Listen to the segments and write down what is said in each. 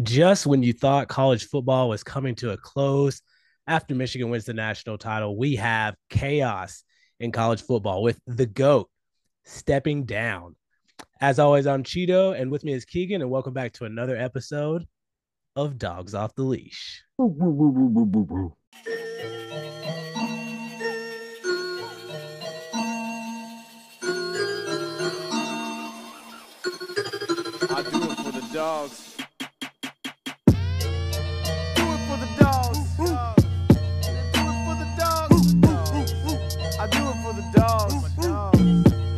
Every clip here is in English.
just when you thought college football was coming to a close after Michigan wins the national title, we have chaos in college football with the GOAT stepping down. As always, I'm Cheeto, and with me is Keegan, and welcome back to another episode of Dogs Off the Leash. I do it for the dogs. For the dogs.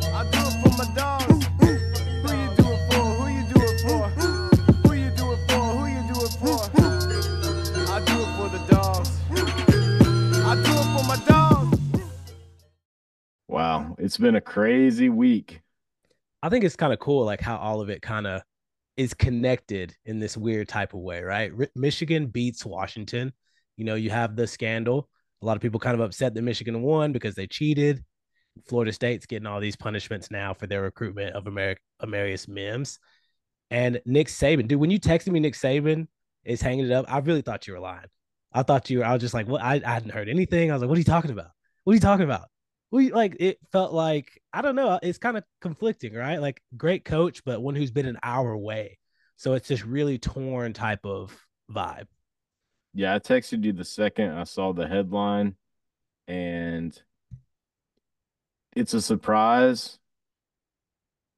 I do it for my dogs. Who you do it for? Who you do it for? Who you do it for? Who you do it for? I do it for the dogs. I do it for my dogs. Wow, it's been a crazy week. I think it's kind of cool, like how all of it kind of is connected in this weird type of way, right? R- Michigan beats Washington. You know, you have the scandal. A lot of people kind of upset that Michigan won because they cheated. Florida State's getting all these punishments now for their recruitment of Ameri- Amarius Mims. And Nick Saban, dude, when you texted me Nick Saban is hanging it up, I really thought you were lying. I thought you were, I was just like, what? I, I hadn't heard anything. I was like, what are you talking about? What are you talking about? we like it felt like I don't know. It's kind of conflicting, right? Like great coach, but one who's been an hour away. So it's this really torn type of vibe. Yeah, I texted you the second I saw the headline, and it's a surprise.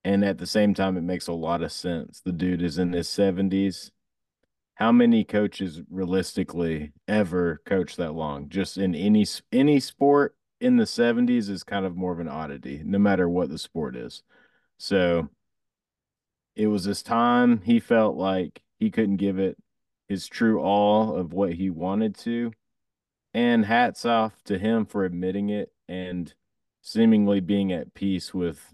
And at the same time, it makes a lot of sense. The dude is in his 70s. How many coaches realistically ever coach that long? Just in any any sport in the 70s is kind of more of an oddity, no matter what the sport is. So it was this time he felt like he couldn't give it his true all of what he wanted to. And hats off to him for admitting it and seemingly being at peace with,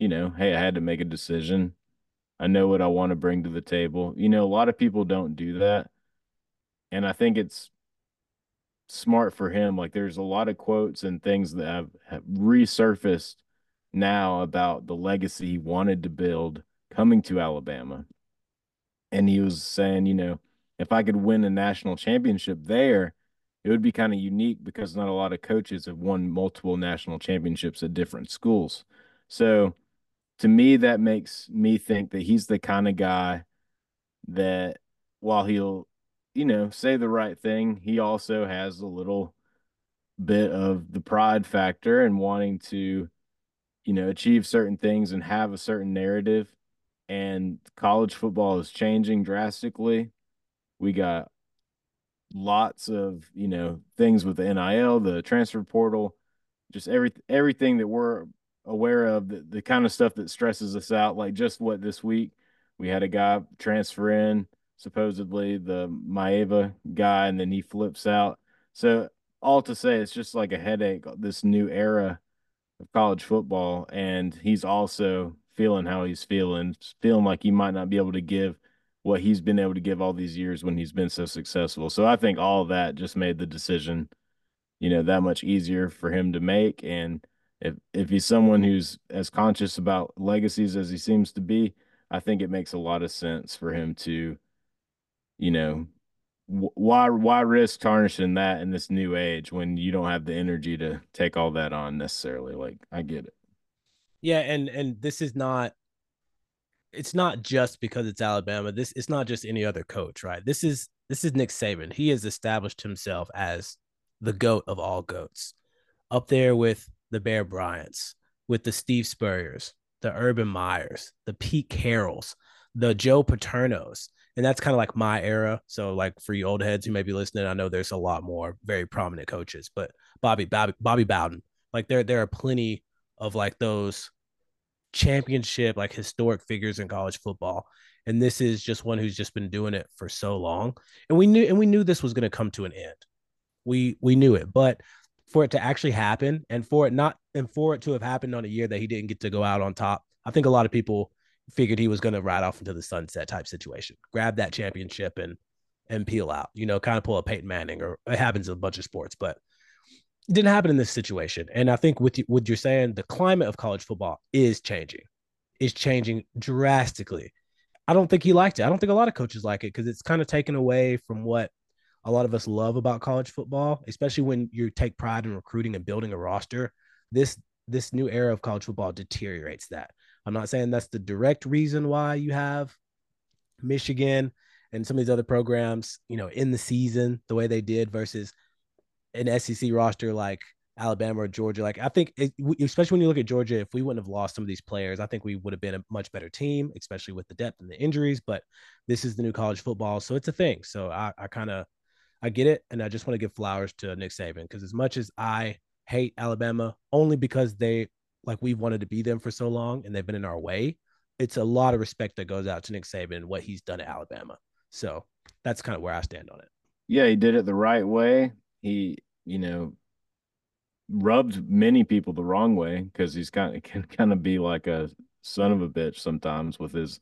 you know, hey, I had to make a decision. I know what I want to bring to the table. You know, a lot of people don't do that. And I think it's smart for him. Like there's a lot of quotes and things that have, have resurfaced now about the legacy he wanted to build coming to Alabama. And he was saying, you know, if I could win a national championship there, it would be kind of unique because not a lot of coaches have won multiple national championships at different schools. So to me, that makes me think that he's the kind of guy that while he'll you know, say the right thing, he also has a little bit of the pride factor and wanting to, you know, achieve certain things and have a certain narrative. And college football is changing drastically. We got lots of, you know, things with the NIL, the transfer portal, just every everything that we're aware of, the, the kind of stuff that stresses us out. Like just what this week we had a guy transfer in supposedly the Maeva guy, and then he flips out. So all to say, it's just like a headache. This new era of college football, and he's also feeling how he's feeling, feeling like he might not be able to give what he's been able to give all these years when he's been so successful. So I think all that just made the decision, you know, that much easier for him to make. And if if he's someone who's as conscious about legacies as he seems to be, I think it makes a lot of sense for him to you know, why why risk tarnishing that in this new age when you don't have the energy to take all that on necessarily? Like, I get it. Yeah, and and this is not it's not just because it's Alabama. This it's not just any other coach, right? This is this is Nick Saban. He has established himself as the goat of all goats, up there with the Bear Bryants, with the Steve Spurriers, the Urban Meyers, the Pete Carrolls, the Joe Paternos and that's kind of like my era. So like for you old heads who may be listening, I know there's a lot more very prominent coaches, but Bobby Bobby Bobby Bowden, like there there are plenty of like those championship like historic figures in college football and this is just one who's just been doing it for so long and we knew and we knew this was going to come to an end we we knew it but for it to actually happen and for it not and for it to have happened on a year that he didn't get to go out on top i think a lot of people figured he was going to ride off into the sunset type situation, grab that championship and and peel out. You know, kind of pull a Peyton Manning, or it happens in a bunch of sports, but it didn't happen in this situation. And I think with what you're saying, the climate of college football is changing, is changing drastically. I don't think he liked it. I don't think a lot of coaches like it because it's kind of taken away from what a lot of us love about college football, especially when you take pride in recruiting and building a roster. This this new era of college football deteriorates that. I'm not saying that's the direct reason why you have Michigan and some of these other programs, you know, in the season the way they did versus an SEC roster like Alabama or Georgia. Like I think, it, especially when you look at Georgia, if we wouldn't have lost some of these players, I think we would have been a much better team, especially with the depth and the injuries. But this is the new college football, so it's a thing. So I, I kind of, I get it, and I just want to give flowers to Nick Saban because as much as I hate Alabama, only because they like we've wanted to be them for so long and they've been in our way, it's a lot of respect that goes out to Nick Saban and what he's done at Alabama. So that's kind of where I stand on it. Yeah, he did it the right way. He, you know, rubbed many people the wrong way because he's kind of can kind of be like a son of a bitch sometimes with his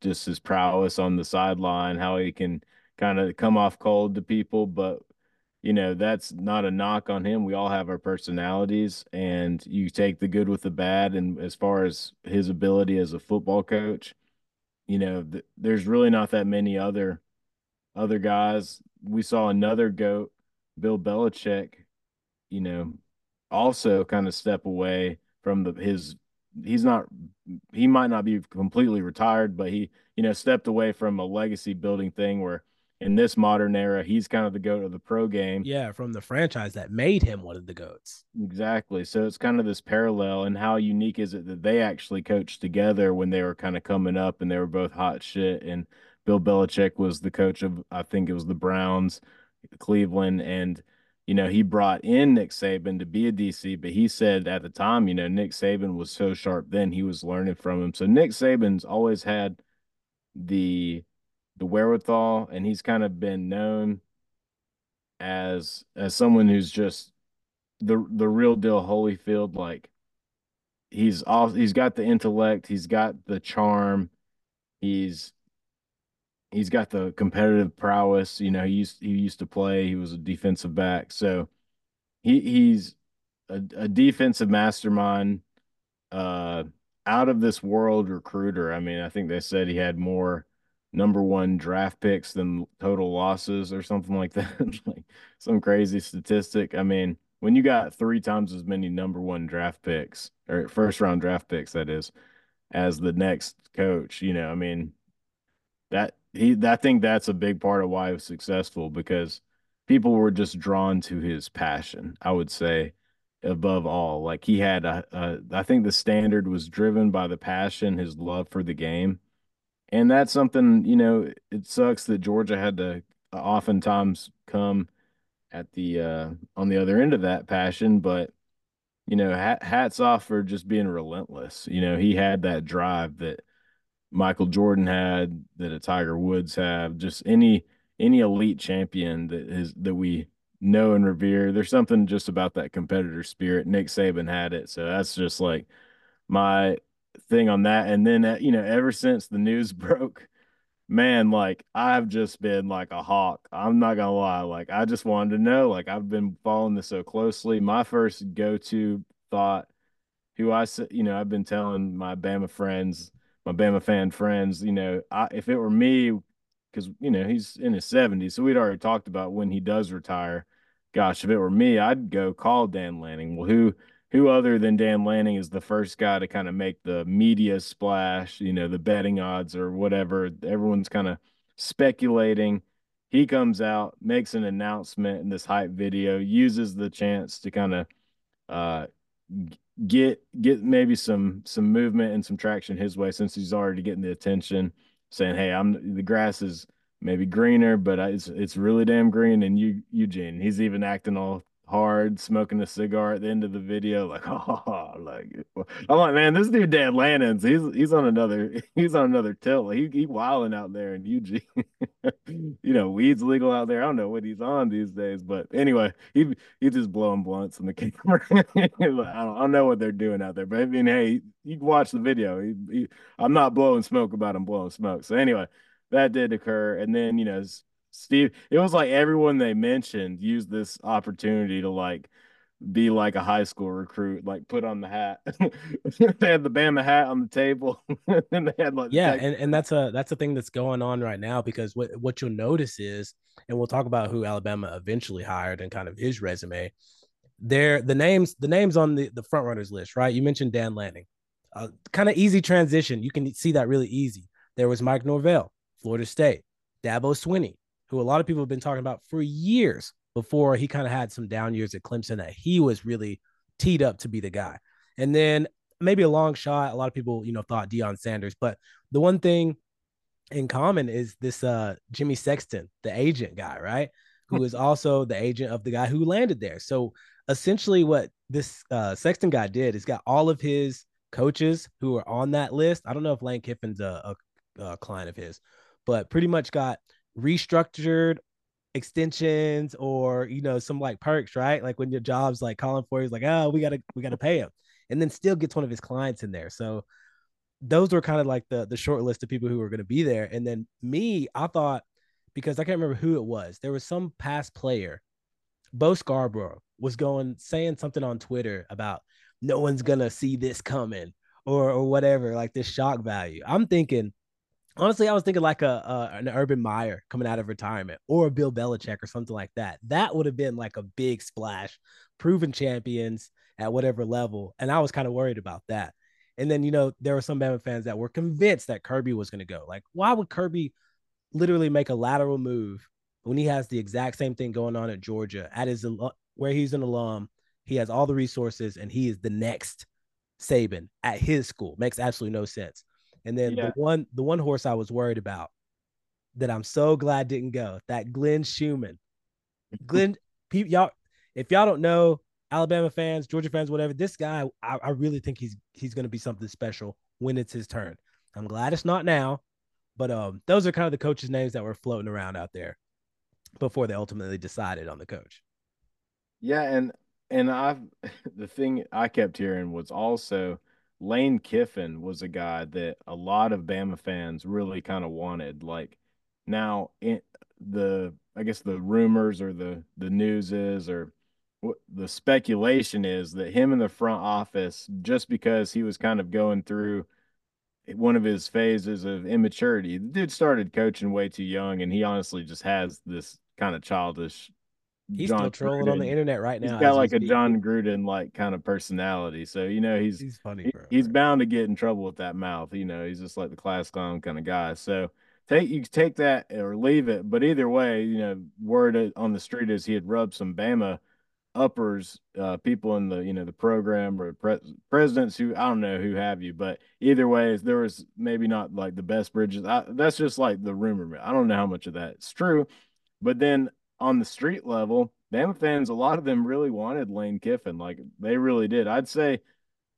just his prowess on the sideline, how he can kind of come off cold to people, but you know, that's not a knock on him. We all have our personalities and you take the good with the bad and as far as his ability as a football coach, you know, th- there's really not that many other other guys. We saw another goat, Bill Belichick, you know, also kind of step away from the his he's not he might not be completely retired, but he, you know, stepped away from a legacy building thing where in this modern era, he's kind of the goat of the pro game. Yeah, from the franchise that made him one of the goats. Exactly. So it's kind of this parallel, and how unique is it that they actually coached together when they were kind of coming up and they were both hot shit. And Bill Belichick was the coach of, I think it was the Browns, Cleveland, and you know he brought in Nick Saban to be a DC, but he said at the time, you know, Nick Saban was so sharp then he was learning from him. So Nick Saban's always had the the wherewithal, and he's kind of been known as as someone who's just the the real deal Holyfield. Like he's all he's got the intellect, he's got the charm, he's he's got the competitive prowess. You know, he used he used to play. He was a defensive back, so he he's a, a defensive mastermind. Uh, out of this world recruiter. I mean, I think they said he had more number one draft picks than total losses or something like that. like some crazy statistic. I mean, when you got three times as many number one draft picks or first round draft picks, that is, as the next coach, you know, I mean, that he, I think that's a big part of why he was successful because people were just drawn to his passion, I would say, above all. Like he had a, a I think the standard was driven by the passion, his love for the game and that's something, you know, it sucks that Georgia had to oftentimes come at the uh on the other end of that passion, but you know, hat, hats off for just being relentless. You know, he had that drive that Michael Jordan had, that a Tiger Woods have, just any any elite champion that is that we know and revere. There's something just about that competitor spirit. Nick Saban had it. So that's just like my thing on that. And then, uh, you know, ever since the news broke, man, like I've just been like a hawk. I'm not gonna lie. Like I just wanted to know. Like I've been following this so closely. My first go-to thought, who I said, you know, I've been telling my Bama friends, my Bama fan friends, you know, I, if it were me, because you know he's in his 70s, so we'd already talked about when he does retire. Gosh, if it were me, I'd go call Dan Lanning. Well, who who other than Dan Lanning is the first guy to kind of make the media splash, you know, the betting odds or whatever. Everyone's kind of speculating. He comes out, makes an announcement in this hype video, uses the chance to kind of uh, get get maybe some some movement and some traction his way since he's already getting the attention, saying, "Hey, I'm the grass is maybe greener, but it's it's really damn green." And you Eugene, he's even acting all hard, smoking a cigar at the end of the video, like, oh, like I'm like, man, this dude Dan Lanning's he's he's on another he's on another tilt. He he wilding out there in Eugene. you know, weed's legal out there. I don't know what he's on these days, but anyway, he he's just blowing blunts in the camera. I, don't, I, don't, know what they're doing out there, but I mean, hey, you watch the video. He, he, I'm not blowing smoke about him blowing smoke. So anyway, that did occur, and then you know Steve, it was like everyone they mentioned used this opportunity to like be like a high school recruit, like put on the hat. they had the Bama hat on the table, and they had like yeah, and, and that's a that's a thing that's going on right now because what what you'll notice is, and we'll talk about who Alabama eventually hired and kind of his resume. There, the names the names on the the front runners list, right? You mentioned Dan Lanning, uh, kind of easy transition. You can see that really easy. There was Mike Norvell, Florida State, Dabo Swinney, who a lot of people have been talking about for years before he kind of had some down years at Clemson that he was really teed up to be the guy. And then maybe a long shot. A lot of people, you know, thought Deion Sanders, but the one thing in common is this uh Jimmy Sexton, the agent guy, right? Who is also the agent of the guy who landed there. So essentially what this uh Sexton guy did is got all of his coaches who are on that list. I don't know if Lane Kiffin's a, a, a client of his, but pretty much got restructured extensions or you know some like perks, right? Like when your job's like calling for, he's like, oh, we gotta we gotta pay him, and then still gets one of his clients in there. So those were kind of like the the short list of people who were going to be there. And then me, I thought because I can't remember who it was. There was some past player, Bo Scarborough, was going saying something on Twitter about no one's gonna see this coming or or whatever, like this shock value. I'm thinking honestly, I was thinking like a, a, an Urban Meyer coming out of retirement or a Bill Belichick or something like that. That would have been like a big splash, proven champions at whatever level. And I was kind of worried about that. And then, you know, there were some Bama fans that were convinced that Kirby was going to go. Like, why would Kirby literally make a lateral move when he has the exact same thing going on at Georgia at his where he's an alum? He has all the resources and he is the next Saban at his school. Makes absolutely no sense. And then yeah. the one the one horse I was worried about that I'm so glad didn't go, that Glenn Schumann. Glenn, y'all, if y'all don't know, Alabama fans, Georgia fans, whatever, this guy, I, I really think he's he's gonna be something special when it's his turn. I'm glad it's not now, but um, those are kind of the coaches' names that were floating around out there before they ultimately decided on the coach. Yeah, and and I've the thing I kept hearing was also Lane Kiffin was a guy that a lot of Bama fans really kind of wanted. Like now, in the I guess the rumors or the the news is or the speculation is that him in the front office, just because he was kind of going through one of his phases of immaturity, the dude started coaching way too young, and he honestly just has this kind of childish He's Jon still trolling Gruden. on the internet right now. He's got like a Jon Gruden like kind of personality. So you know he's he's funny. He, he's bound to get in trouble with that mouth. You know he's just like the class clown kind of guy. So take you take that or leave it. But either way, you know word on the street is he had rubbed some Bama uppers, uh, people in the you know the program or pre- presidents who I don't know who have you, but either way, there was maybe not like the best bridges. I, that's just like the rumor. I don't know how much of that's true, but then on the street level, Bama fans, a lot of them really wanted Lane Kiffin. Like they really did. I'd say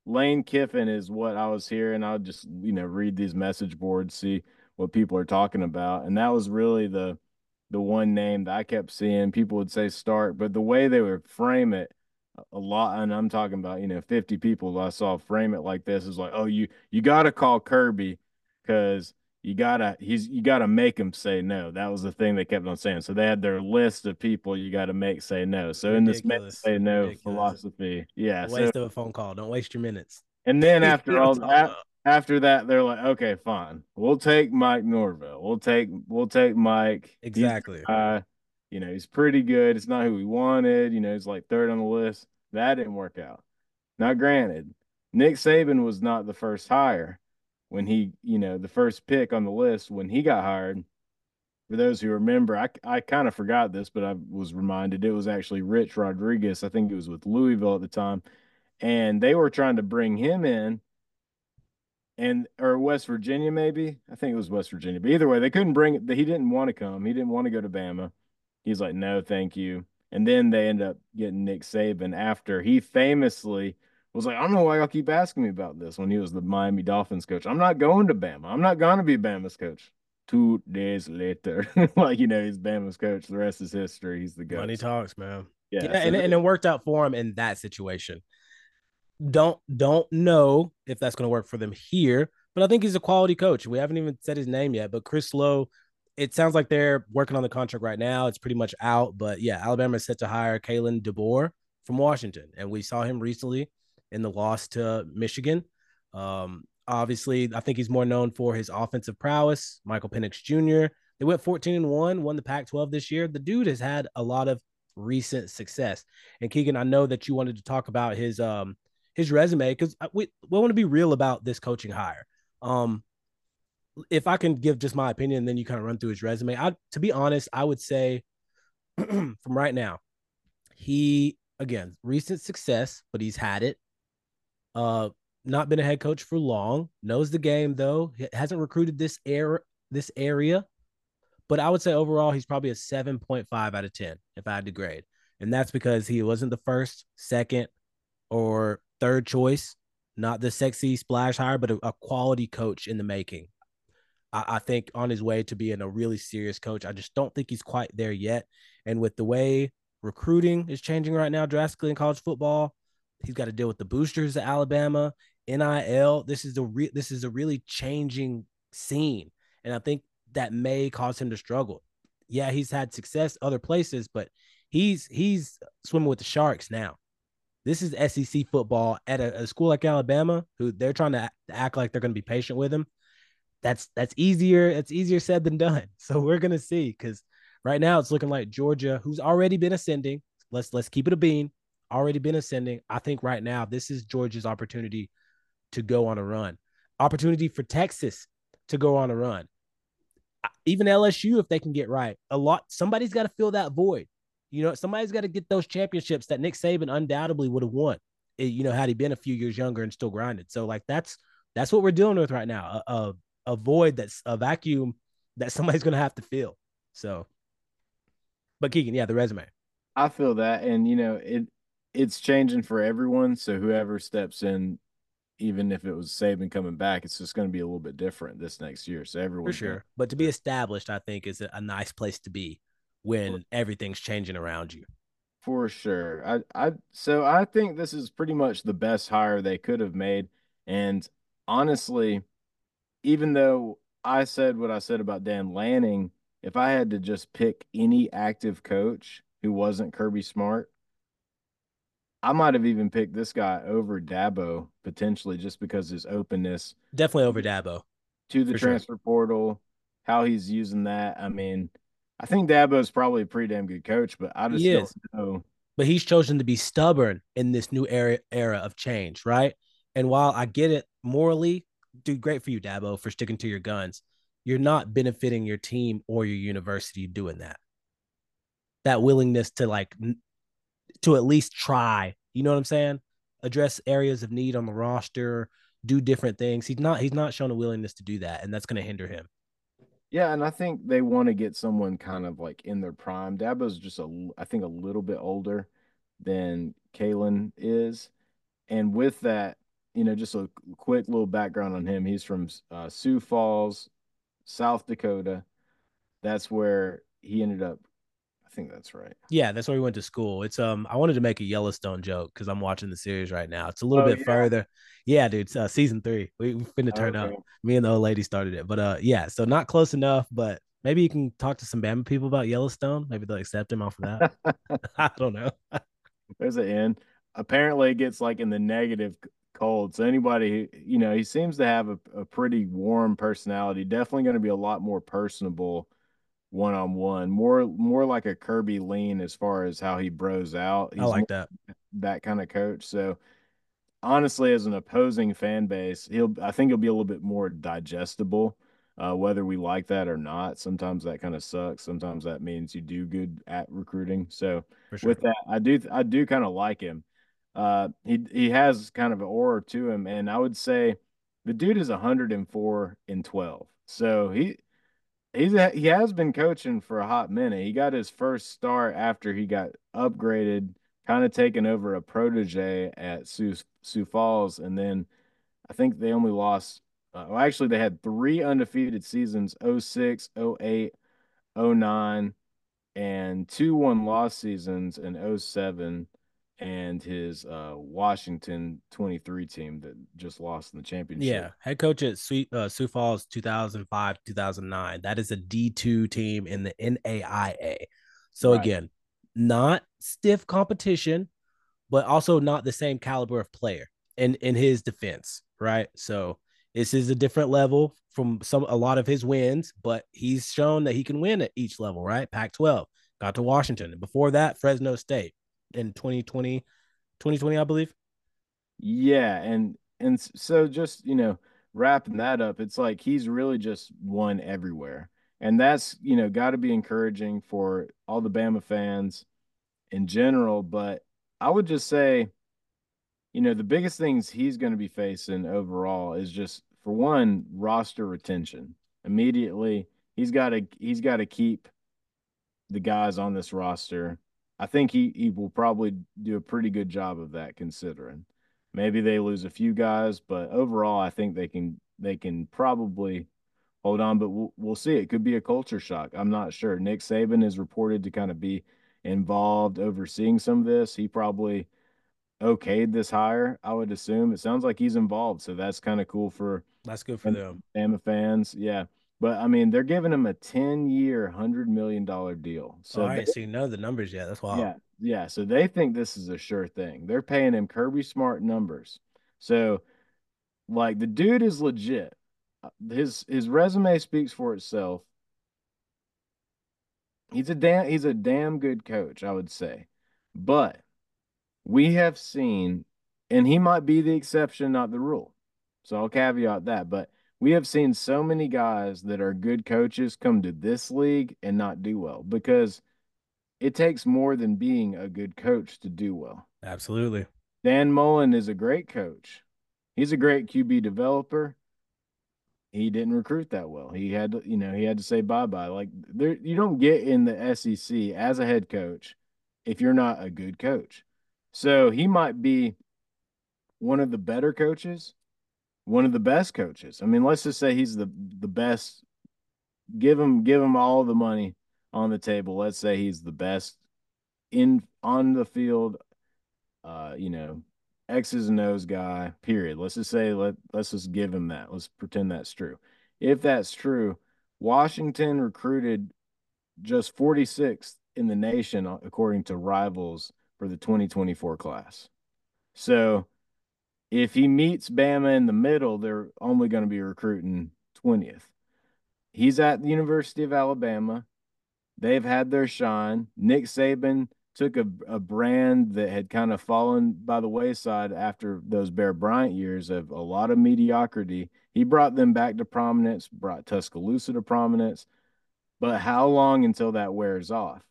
Lane Kiffin is what I was hearing. I'll just, you know, read these message boards, see what people are talking about. And that was really the the one name that I kept seeing. People would say start, but the way they would frame it a lot, and I'm talking about, you know, 50 people I saw frame it like this is like, oh, you you gotta call Kirby because you gotta he's you gotta make him say no. That was the thing they kept on saying. So they had their list of people you got to make say no. So Ridiculous. in this say no Ridiculous. philosophy, yeah, waste so, of a phone call. Don't waste your minutes. And then after all that, after that, they're like, okay, fine, we'll take Mike Norvell. We'll take we'll take Mike. Exactly. Uh, you know, he's pretty good. It's not who we wanted. You know, he's like third on the list. That didn't work out. Now, granted, Nick Saban was not the first hire when he, you know, the first pick on the list when he got hired. For those who remember, I, I kind of forgot this, but I was reminded it was actually Rich Rodriguez. I think it was with Louisville at the time. And they were trying to bring him in and or West Virginia, maybe. I think it was West Virginia. But either way, they couldn't bring it. He didn't want to come. He didn't want to go to Bama. He's like, no, thank you. And then they end up getting Nick Saban after he famously – was like, I don't know why y'all keep asking me about this when he was the Miami Dolphins coach. I'm not going to Bama. I'm not going to be Bama's coach. Two days later, like, you know, he's Bama's coach. The rest is history. He's the guy. Money talks, man. Yeah. yeah so and, and it worked out for him in that situation. Don't don't know if that's going to work for them here, but I think he's a quality coach. We haven't even said his name yet, but Chris Lowe it sounds like they're working on the contract right now. It's pretty much out, but yeah, Alabama is set to hire Kalen DeBoer from Washington, and we saw him recently in the loss to Michigan. Um, obviously, I think he's more known for his offensive prowess. Michael Penix Jr. They went 14 and one, won the Pac-12 this year. The dude has had a lot of recent success. And Keegan, I know that you wanted to talk about his um his resume because we we want to be real about this coaching hire. Um, if I can give just my opinion, then you kind of run through his resume. I, to be honest, I would say from right now, he again recent success, but he's had it. Uh, not been a head coach for long. Knows the game though. He hasn't recruited this air this area, but I would say overall he's probably a seven point five out of ten if I had to grade, and that's because he wasn't the first, second, or third choice. Not the sexy splash hire, but a, a quality coach in the making. I, I think on his way to being a really serious coach. I just don't think he's quite there yet. And with the way recruiting is changing right now drastically in college football, he's got to deal with the boosters at Alabama, NIL. This is a re- this is a really changing scene, and I think that may cause him to struggle. Yeah, he's had success other places, but he's he's swimming with the sharks now. This is SEC football at a, a school like Alabama, who they're trying to act like they're going to be patient with him that's that's easier. It's easier said than done. So we're gonna see because right now it's looking like Georgia, who's already been ascending. Let's let's keep it a bean. Already been ascending. I think right now this is Georgia's opportunity to go on a run. Opportunity for Texas to go on a run. Even LSU, if they can get right, a lot. Somebody's got to fill that void. You know, somebody's got to get those championships that Nick Saban undoubtedly would have won. Eh, you know, had he been a few years younger and still grinded. So like that's that's what we're dealing with right now. A, a a void that's a vacuum that somebody's gonna have to fill. So, but Keegan, yeah, the resume. I feel that, and you know, it it's changing for everyone. So whoever steps in, even if it was Saban coming back, it's just going to be a little bit different this next year. So everyone for sure. But to be established, I think is a, a nice place to be when for, everything's changing around you. For sure. I I so I think this is pretty much the best hire they could have made, and honestly even though I said what I said about Dan Lanning, if I had to just pick any active coach who wasn't Kirby Smart, I might have even picked this guy over Dabo potentially just because his openness. Definitely over Dabo. To the transfer sure. portal, how he's using that. I mean, I think Dabo is probably a pretty damn good coach, but I just don't know. But he's chosen to be stubborn in this new era era of change, right? And while I get it morally, dude, great for you, Dabo, for sticking to your guns. You're not benefiting your team or your university doing that. That willingness to like to at least try, you know what I'm saying? Address areas of need on the roster, do different things. He's not he's not shown a willingness to do that, and that's going to hinder him. Yeah, and I think they want to get someone kind of like in their prime. Dabo's just a I think a little bit older than Kalen is, and with that, you know, just a quick little background on him. He's from uh, Sioux Falls, South Dakota. That's where he ended up. I think that's right. Yeah, that's where we went to school. It's um, I wanted to make a Yellowstone joke because I'm watching the series right now. It's a little oh, bit yeah. further. Yeah, dude. It's, uh, season three. We we finna turn okay. up. Me and the old lady started it, but uh, yeah. So not close enough, but maybe you can talk to some Bama people about Yellowstone. Maybe they'll accept him off of that. I don't know. There's an end. Apparently, it gets like in the negative cold. So anybody, you know, he seems to have a, a pretty warm personality. Definitely going to be a lot more personable one on one. More more like a Kirby lean as far as how he bros out. He's I like that. That kind of coach. So honestly, as an opposing fan base, he'll I think he'll be a little bit more digestible. Uh, whether we like that or not, sometimes that kind of sucks. Sometimes that means you do good at recruiting. So sure. with that, I do I do kind of like him uh, he he has kind of an aura to him, and I would say the dude is 104 in 12. So he he's a, he has been coaching for a hot minute. He got his first start after he got upgraded, kind of taking over a protege at Sioux Sioux Falls, and then I think they only lost. Uh, well, actually, they had three undefeated seasons: 06, 08, 09, and two one loss seasons in 07 and his uh, Washington 23 team that just lost in the championship. Yeah, head coach at Sioux, uh, Sioux Falls 2005 2009. That is a D2 team in the NAIA. So right. again, not stiff competition, but also not the same caliber of player in in his defense, right? So this is a different level from some a lot of his wins, but he's shown that he can win at each level, right? Pac-12, got to Washington, and before that, Fresno State in 2020, 2020, I believe. Yeah, and and so just you know wrapping that up, it's like he's really just won everywhere, and that's you know got to be encouraging for all the Bama fans in general. But I would just say, you know, the biggest things he's going to be facing overall is just for one roster retention. Immediately, he's got to he's got to keep the guys on this roster. I think he he will probably do a pretty good job of that considering. Maybe they lose a few guys, but overall, I think they can they can probably hold on. But we'll, we'll see. It could be a culture shock. I'm not sure. Nick Saban is reported to kind of be involved overseeing some of this. He probably okayed this hire. I would assume. It sounds like he's involved, so that's kind of cool for that's good for them. Bama fans, yeah. But I mean, they're giving him a 10 year, hundred million dollar deal. So oh, I ain't seen none of the numbers yet. That's wild. Yeah, yeah. So they think this is a sure thing. They're paying him Kirby Smart numbers. So, like, the dude is legit. Uh, his his resume speaks for itself. He's a damn he's a damn good coach, I would say. But we have seen, and he might be the exception, not the rule. So I'll caveat that. But we have seen so many guys that are good coaches come to this league and not do well because it takes more than being a good coach to do well. Absolutely. Dan Mullen is a great coach. He's a great QB developer. He didn't recruit that well. He had to, you know, he had to say bye-bye. Like there you don't get in the SEC as a head coach if you're not a good coach. So he might be one of the better coaches, one of the best coaches. I mean, let's just say he's the the best. Give him give him all the money on the table. Let's say he's the best in on the field. Uh, you know, X's and O's guy. Period. Let's just say let let's just give him that. Let's pretend that's true. If that's true, Washington recruited just 46th in the nation according to rivals for the 2024 class. So if he meets Bama in the middle, they're only going to be recruiting 20th. He's at the University of Alabama. They've had their shine. Nick Saban took a, a brand that had kind of fallen by the wayside after those Bear Bryant years of a lot of mediocrity. He brought them back to prominence, brought Tuscaloosa to prominence. But how long until that wears off?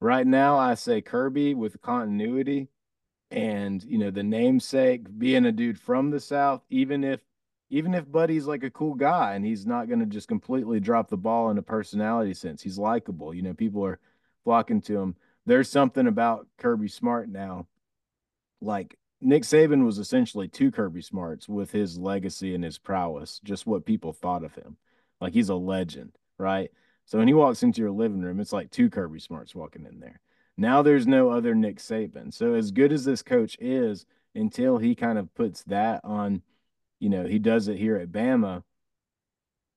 Right now, I say Kirby with continuity and you know the namesake being a dude from the south even if even if buddy's like a cool guy and he's not going to just completely drop the ball in a personality sense he's likable you know people are flocking to him. There's something about kirby smart now. Like nick saban was essentially two kirby smarts with his legacy and his prowess just what people thought of him. Like he's a legend right? So when he walks into your living room it's like two kirby smarts walking in there now there's no other Nick Saban. So as good as this coach is, until he kind of puts that on, you know, he does it here at Bama.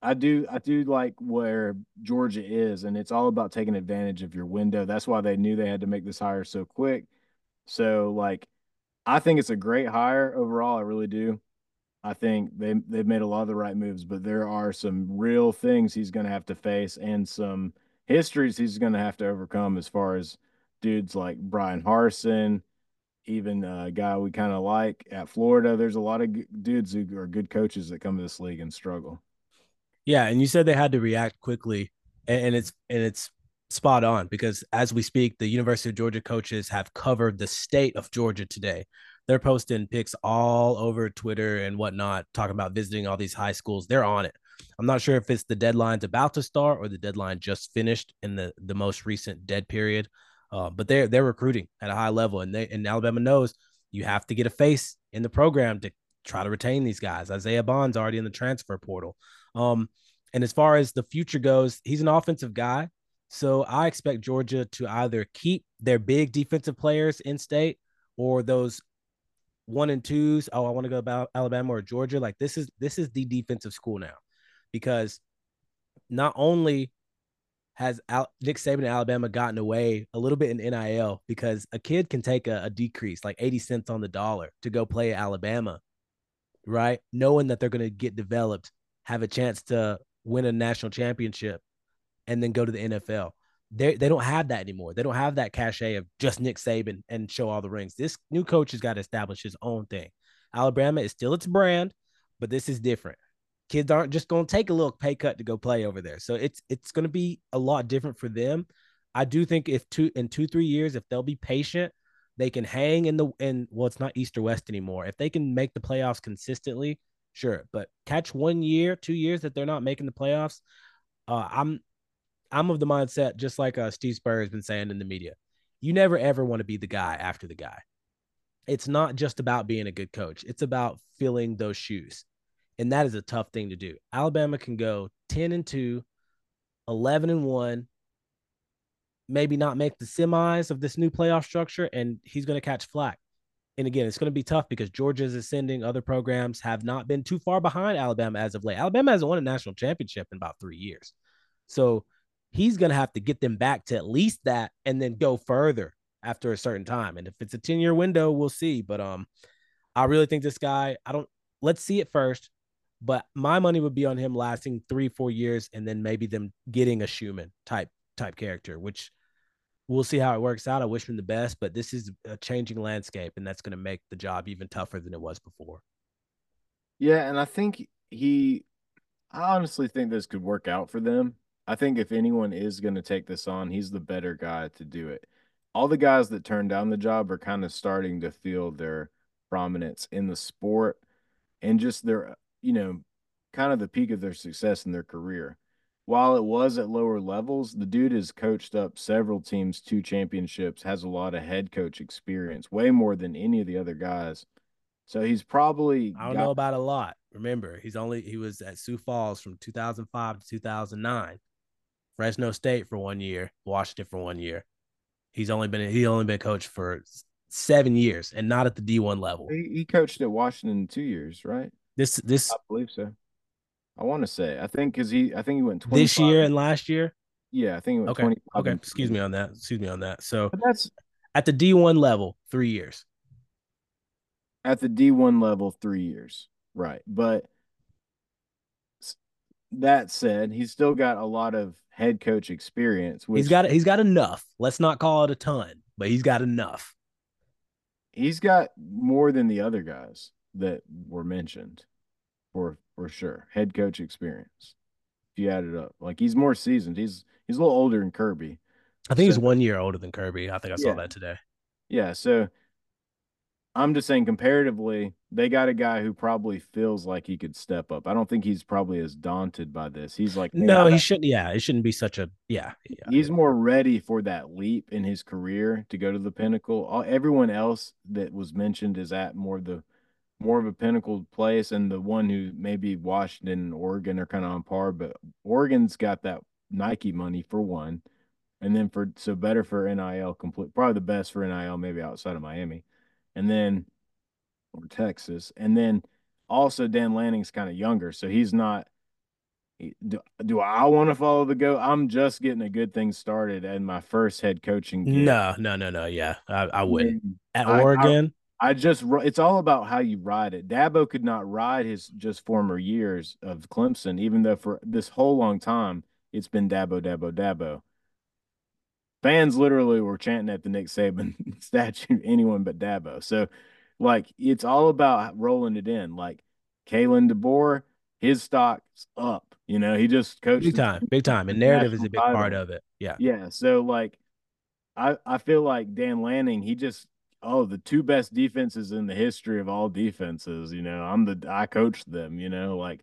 I do I do like where Georgia is, and it's all about taking advantage of your window. That's why they knew they had to make this hire so quick. So like I think it's a great hire overall. I really do. I think they they've made a lot of the right moves, but there are some real things he's going to have to face and some histories he's going to have to overcome as far as dudes like Bryan Harsin, even a guy we kind of like at Florida. There's a lot of dudes who are good coaches that come to this league and struggle. Yeah, and you said they had to react quickly, and, it's and it's spot on because as we speak, the University of Georgia coaches have covered the state of Georgia today. They're posting pics all over Twitter and whatnot, talking about visiting all these high schools. They're on it. I'm not sure if it's the deadline's about to start or the deadline just finished in the the most recent dead period. Uh, but they're they're recruiting at a high level, and they and Alabama knows you have to get a face in the program to try to retain these guys. Isaiah Bond's already in the transfer portal. Um, and as far as the future goes, he's an offensive guy. So I expect Georgia to either keep their big defensive players in state or those one and twos. Oh, I want to go about Alabama or Georgia. Like this is this is the defensive school now, because not only has Al- Nick Saban and Alabama gotten away a little bit in NIL because a kid can take a, a decrease like 80 cents on the dollar to go play at Alabama, right? Knowing that they're going to get developed, have a chance to win a national championship, and then go to the NFL. They they don't have that anymore. They don't have that cachet of just Nick Saban and show all the rings. This new coach has got to establish his own thing. Alabama is still its brand, but this is different. Kids aren't just going to take a little pay cut to go play over there. So it's it's going to be a lot different for them. I do think if two in two three years, if they'll be patient, they can hang in the in well, it's not East or West anymore. If they can make the playoffs consistently, sure. But catch one year, two years that they're not making the playoffs, uh, I'm I'm of the mindset just like uh, Steve Spurrier has been saying in the media. You never ever want to be the guy after the guy. It's not just about being a good coach. It's about filling those shoes. And that is a tough thing to do. Alabama can go 10 and 2, 11 and 1, maybe not make the semis of this new playoff structure, and he's going to catch flack. And again, it's going to be tough because Georgia is ascending. Other programs have not been too far behind Alabama as of late. Alabama hasn't won a national championship in about three years. So he's going to have to get them back to at least that and then go further after a certain time. And if it's a 10 year window, we'll see. But um, I really think this guy, I don't, let's see it first. But my money would be on him lasting three, four years, and then maybe them getting a Schumann type type character, which we'll see how it works out. I wish him the best, but this is a changing landscape, and that's going to make the job even tougher than it was before. Yeah, and I think he, I honestly think this could work out for them. I think if anyone is going to take this on, he's the better guy to do it. All the guys that turned down the job are kind of starting to feel their prominence in the sport and just their you know, kind of the peak of their success in their career. While it was at lower levels, the dude has coached up several teams to championships, has a lot of head coach experience, way more than any of the other guys. So he's probably I don't got- know about a lot. Remember, he's only he was at Sioux Falls from 2005 to 2009. Fresno State for one year, Washington for one year. He's only been he only been coached for seven years and not at the D1 level. He, he coached at Washington two years, right? This this I believe so. I want to say I think because he I think he went this year and last year. Yeah, I think he went okay. Okay, excuse me on that. Excuse me on that. So but that's at the D one level, three years. At the D one level, three years, right? But that said, he's still got a lot of head coach experience. Which, he's got he's got enough. Let's not call it a ton, but he's got enough. He's got more than the other guys that were mentioned for for sure. Head coach experience. If you add it up, like he's more seasoned. He's he's a little older than Kirby. I think so, he's one year older than Kirby. I think I saw yeah. that today. Yeah, so I'm just saying comparatively, they got a guy who probably feels like he could step up. I don't think he's probably as daunted by this. He's like, hey, no, he shouldn't. Yeah, it shouldn't be such a yeah. yeah. He's more ready for that leap in his career to go to the pinnacle. All, everyone else that was mentioned is at more the more of a pinnacled place, and the one who maybe Washington and Oregon are kind of on par, but Oregon's got that Nike money for one, and then for so better for NIL complete, probably the best for NIL maybe outside of Miami, and then or Texas, and then also Dan Lanning's kind of younger, so he's not. Do, do I want to follow the go? I'm just getting a good thing started and my first head coaching. Gig. No, no, no, no. Yeah, I, I wouldn't. At Oregon, I just it's all about how you ride it. Dabo could not ride his just former years of Clemson, even though for this whole long time it's been Dabo, Dabo, Dabo. Fans literally were chanting at the Nick Saban statue, anyone but Dabo. So, like, it's all about rolling it in. Like, Kalen DeBoer, his stock's up. You know, he just coached big time, big time, and narrative is a big title. part of it. Yeah, yeah. So, like, I I feel like Dan Lanning, he just oh, the two best defenses in the history of all defenses. You know, I'm the I coached them. You know, like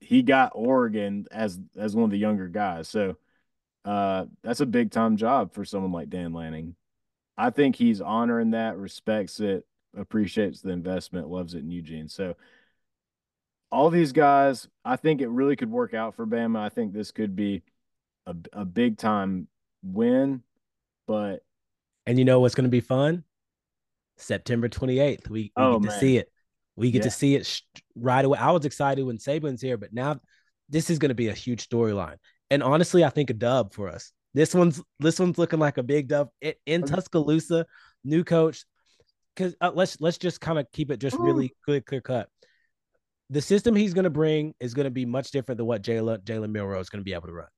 he got Oregon as as one of the younger guys. So uh, that's a big time job for someone like Dan Lanning. I think he's honoring that, respects it, appreciates the investment, loves it in Eugene. So all these guys, I think it really could work out for Bama. I think this could be a, a big time win, but and you know what's going to be fun? September 28th. We, we oh, get man. to see it. We get yeah. to see it sh- right away. I was excited when Saban's here, but now this is going to be a huge storyline. And honestly, I think a dub for us. This one's this one's looking like a big dub it, in Tuscaloosa. New coach, because uh, let's let's just kind of keep it just really clear clear cut. The system he's going to bring is going to be much different than what Jalen Jalen Milroe is going to be able to run,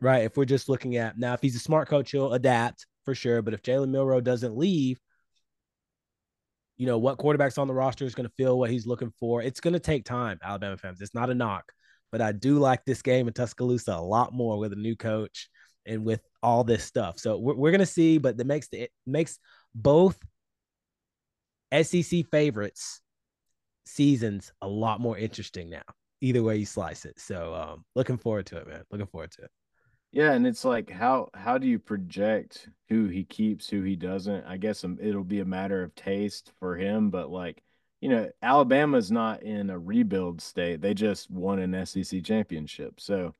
right? If we're just looking at now, if he's a smart coach, he'll adapt for sure. But if Jalen Milroe doesn't leave, you know what quarterback's on the roster is going to feel what he's looking for. It's going to take time, Alabama fans. It's not a knock, but I do like this game in Tuscaloosa a lot more with a new coach and with all this stuff. So we're, we're going to see, but that makes the, it makes both SEC favorites seasons a lot more interesting now. Either way you slice it. So um, looking forward to it, man. Looking forward to it. Yeah, and it's like how how do you project who he keeps, who he doesn't? I guess um, it'll be a matter of taste for him, but like you know, Alabama's not in a rebuild state. They just won an SEC championship. So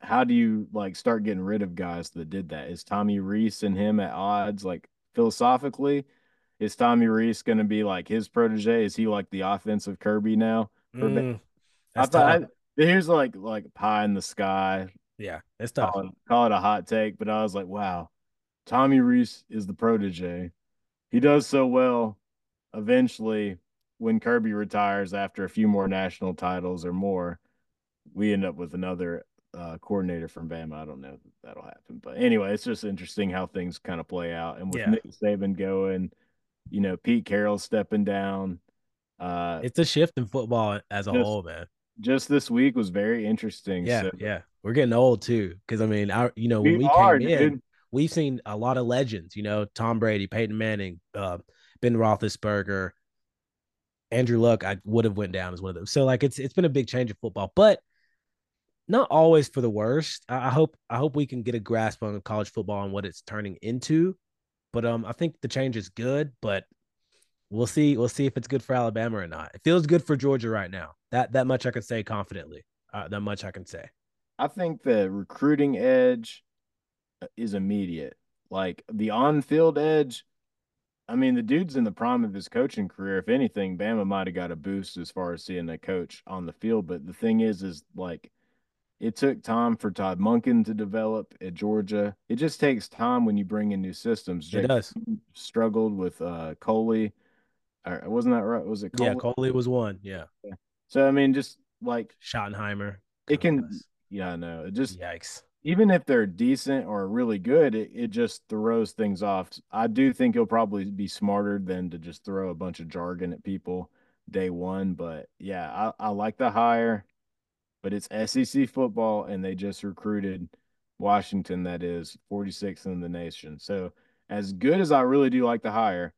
how do you like start getting rid of guys that did that? Is Tommy Rees and him at odds? Like philosophically, is Tommy Rees going to be like his protege? Is he like the offensive Kirby now? Mm, I thought I, here's like like pie in the sky yeah, it's tough. Call it, call it a hot take, but I was like, wow, Tommy Rees is the protege. He does so well. Eventually, when Kirby retires after a few more national titles or more, we end up with another uh, coordinator from Bama. I don't know if that'll happen, but anyway, it's just interesting how things kind of play out. And with yeah. Nick Saban going, you know, Pete Carroll stepping down. Uh, it's a shift in football as a just, whole, man. Just this week was very interesting. Yeah, so, yeah. We're getting old too, because I mean, our you know when we, we are, came in, we've seen a lot of legends. You know, Tom Brady, Peyton Manning, uh, Ben Roethlisberger, Andrew Luck. I would have went down as one of them. So like, it's it's been a big change of football, but not always for the worst. I, I hope I hope we can get a grasp on college football and what it's turning into. But um, I think the change is good, but we'll see. We'll see if it's good for Alabama or not. It feels good for Georgia right now. That that much I can say confidently. Uh, that much I can say. I think the recruiting edge uh, is immediate. Like the on-field edge, I mean, the dude's in the prime of his coaching career. If anything, Bama might have got a boost as far as seeing a coach on the field. But the thing is, is like it took time for Todd Monken to develop at Georgia. It just takes time when you bring in new systems. Jake it does. Struggled with uh Coley. Or, wasn't that right? Was it Coley? Yeah, Coley was one. Yeah. So I mean, just like Schottenheimer. It can yeah, no, it just yikes. Even if they're decent or really good, it, it just throws things off. I do think he'll probably be smarter than to just throw a bunch of jargon at people day one. But yeah, I, I like the hire, but it's SEC football, and they just recruited Washington, that is 46th in the nation. So as good as I really do like the hire,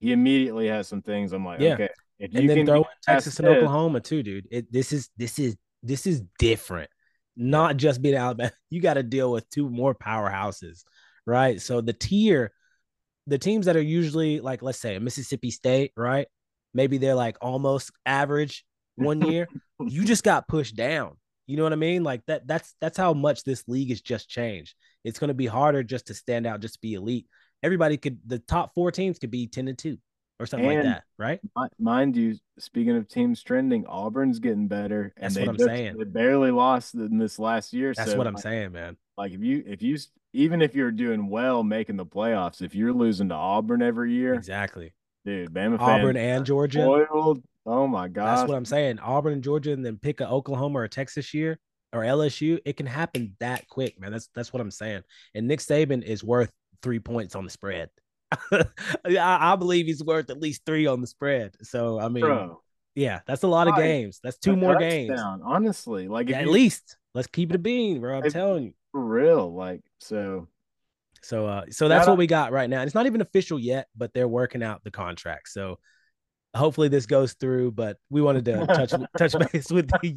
he immediately has some things I'm like, yeah. okay. If and then throw in Texas and Oklahoma too, dude. It, this is this is this is different not just being Alabama. You got to deal with two more powerhouses, right? So the tier, the teams that are usually like, let's say Mississippi State, right? Maybe they're like almost average one year. you just got pushed down. You know what I mean? Like that. That's that's how much this league has just changed. It's going to be harder just to stand out, just to be elite. Everybody could. The top four teams could be ten and two or something and like that, right? Mind you, speaking of teams trending, Auburn's getting better. That's what I'm just, saying. They barely lost in this last year. That's so what I'm like, saying, man. Like if you if you even if you're doing well making the playoffs, if you're losing to Auburn every year, exactly, dude, Bama Auburn and Georgia, spoiled. Oh my god, that's what I'm saying. Auburn and Georgia, and then pick a Oklahoma or a Texas year or LSU. It can happen that quick, man. That's that's what I'm saying. And Nick Saban is worth three points on the spread. I, I, believe he's worth at least three on the spread. So I mean, Bro, yeah, that's a lot of games. That's two more games. Honestly, like at you, least let's keep it a bean, bro. I'm telling you, for real. Like so. So uh, so that's what we got right now. It's not even official yet, but they're working out the contract. So hopefully this goes through but we wanted to touch touch base with you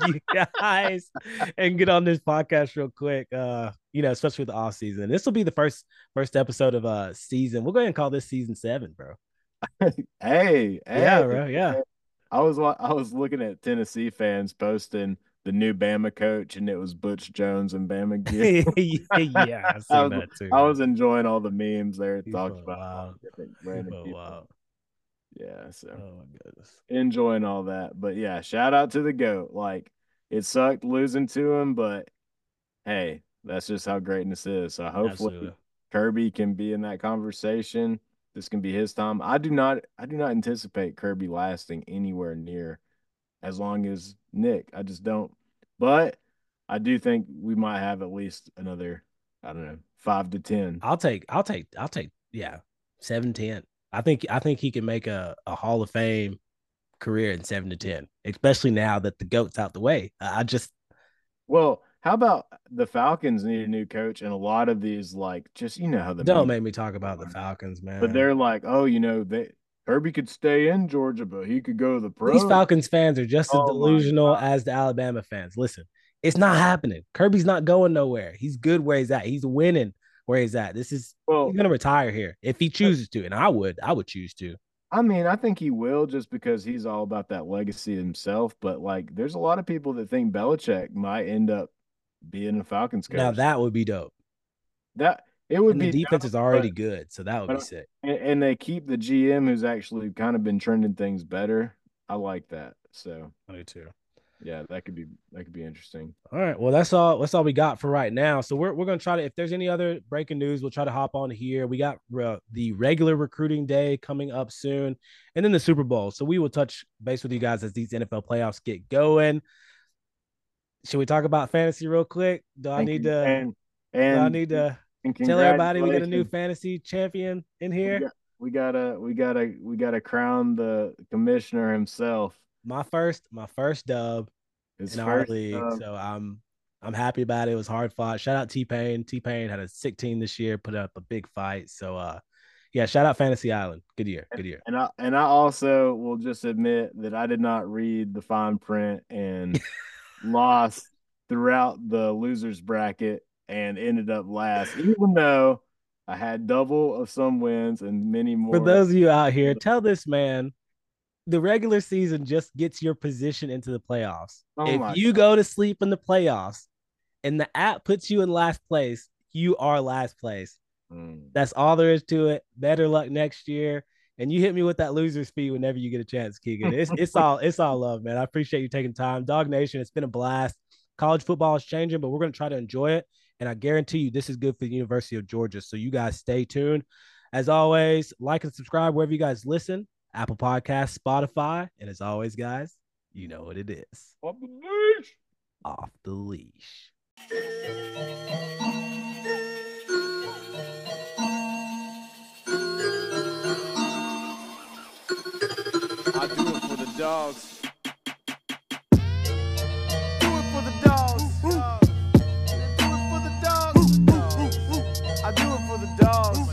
guys and get on this podcast real quick uh you know especially with the off season this will be the first first episode of uh season we'll go ahead and call this season seven bro hey, yeah bro yeah i was i was looking at tennessee fans posting the new Bama coach, and it was Butch Jones and Bama gear. yeah, I, I, was, too, I was, enjoying all the memes there. Talked about random people. Wild. Yeah, so oh my goodness, enjoying all that. But yeah, shout out to the goat. Like it sucked losing to him, but hey, that's just how greatness is. So hopefully Absolutely. Kirby can be in that conversation. This can be his time. I do not I do not anticipate Kirby lasting anywhere near as long as Nick. I just don't. But I do think we might have at least another, I don't know, five to ten. I'll take I'll take I'll take yeah, seven ten. I think I think he can make a, a Hall of Fame career in seven to ten, especially now that the goat's out the way. I just Well, how about the Falcons need a new coach and a lot of these like just you know how the don't make me talk about the Falcons, man. but they're like, oh, you know, they Kirby could stay in Georgia, but he could go to the pros. These Falcons fans are just as Oh delusional as the Alabama fans. Listen, it's not happening. Kirby's not going nowhere. He's good where he's at. He's winning where he's at. This is well, he's gonna retire here if he chooses to, and I would, I would choose to. I mean, I think he will just because he's all about that legacy himself. But like, there's a lot of people that think Belichick might end up being a Falcons coach. Now that would be dope. that it would And the be defense dope, is already but- good, so that would be sick. and, and they keep the GM who's actually kind of been trending things better. I like that. So I do too. Yeah, that could be that could be interesting. All right. Well, that's all. That's all we got for right now. So we're we're gonna try to. If there's any other breaking news, we'll try to hop on here. We got uh, the regular recruiting day coming up soon, and then the Super Bowl. So we will touch base with you guys as these NFL playoffs get going. Should we talk about fantasy real quick? Do I Thank need you. to? and do and, I need to tell everybody we got a new fantasy champion in We here? got- We gotta we gotta we gotta crown the commissioner himself. My first, my first dub His in our league. uh, so I'm I'm happy about it. It was hard fought. Shout out T Pain. T Pain had a sick team this year, put up a big fight. So uh yeah, shout out Fantasy Island. Good year. Good year. And I and I also will just admit that I did not read the fine print and lost throughout the losers bracket and ended up last, even though I had double of some wins and many more. For those of you out here, tell this man the regular season just gets your position into the playoffs. Oh if you go to sleep in the playoffs and the app puts you in last place, you are last place. Mm. That's all there is to it. Better luck next year. And you hit me with that loser speed whenever you get a chance, Keegan. It's it's all it's all love, man. I appreciate you taking time. Dawg Nation, it's been a blast. College football is changing, but we're gonna try to enjoy it. And I guarantee you this is good for the University of Georgia. So you guys stay tuned. As always, like and subscribe wherever you guys listen. Apple Podcasts, Spotify. And as always, guys, you know what it is. Off the leash. Off the leash. I do it for the dogs. Do it for the dogs. Do it for the dogs. I do it for the dogs.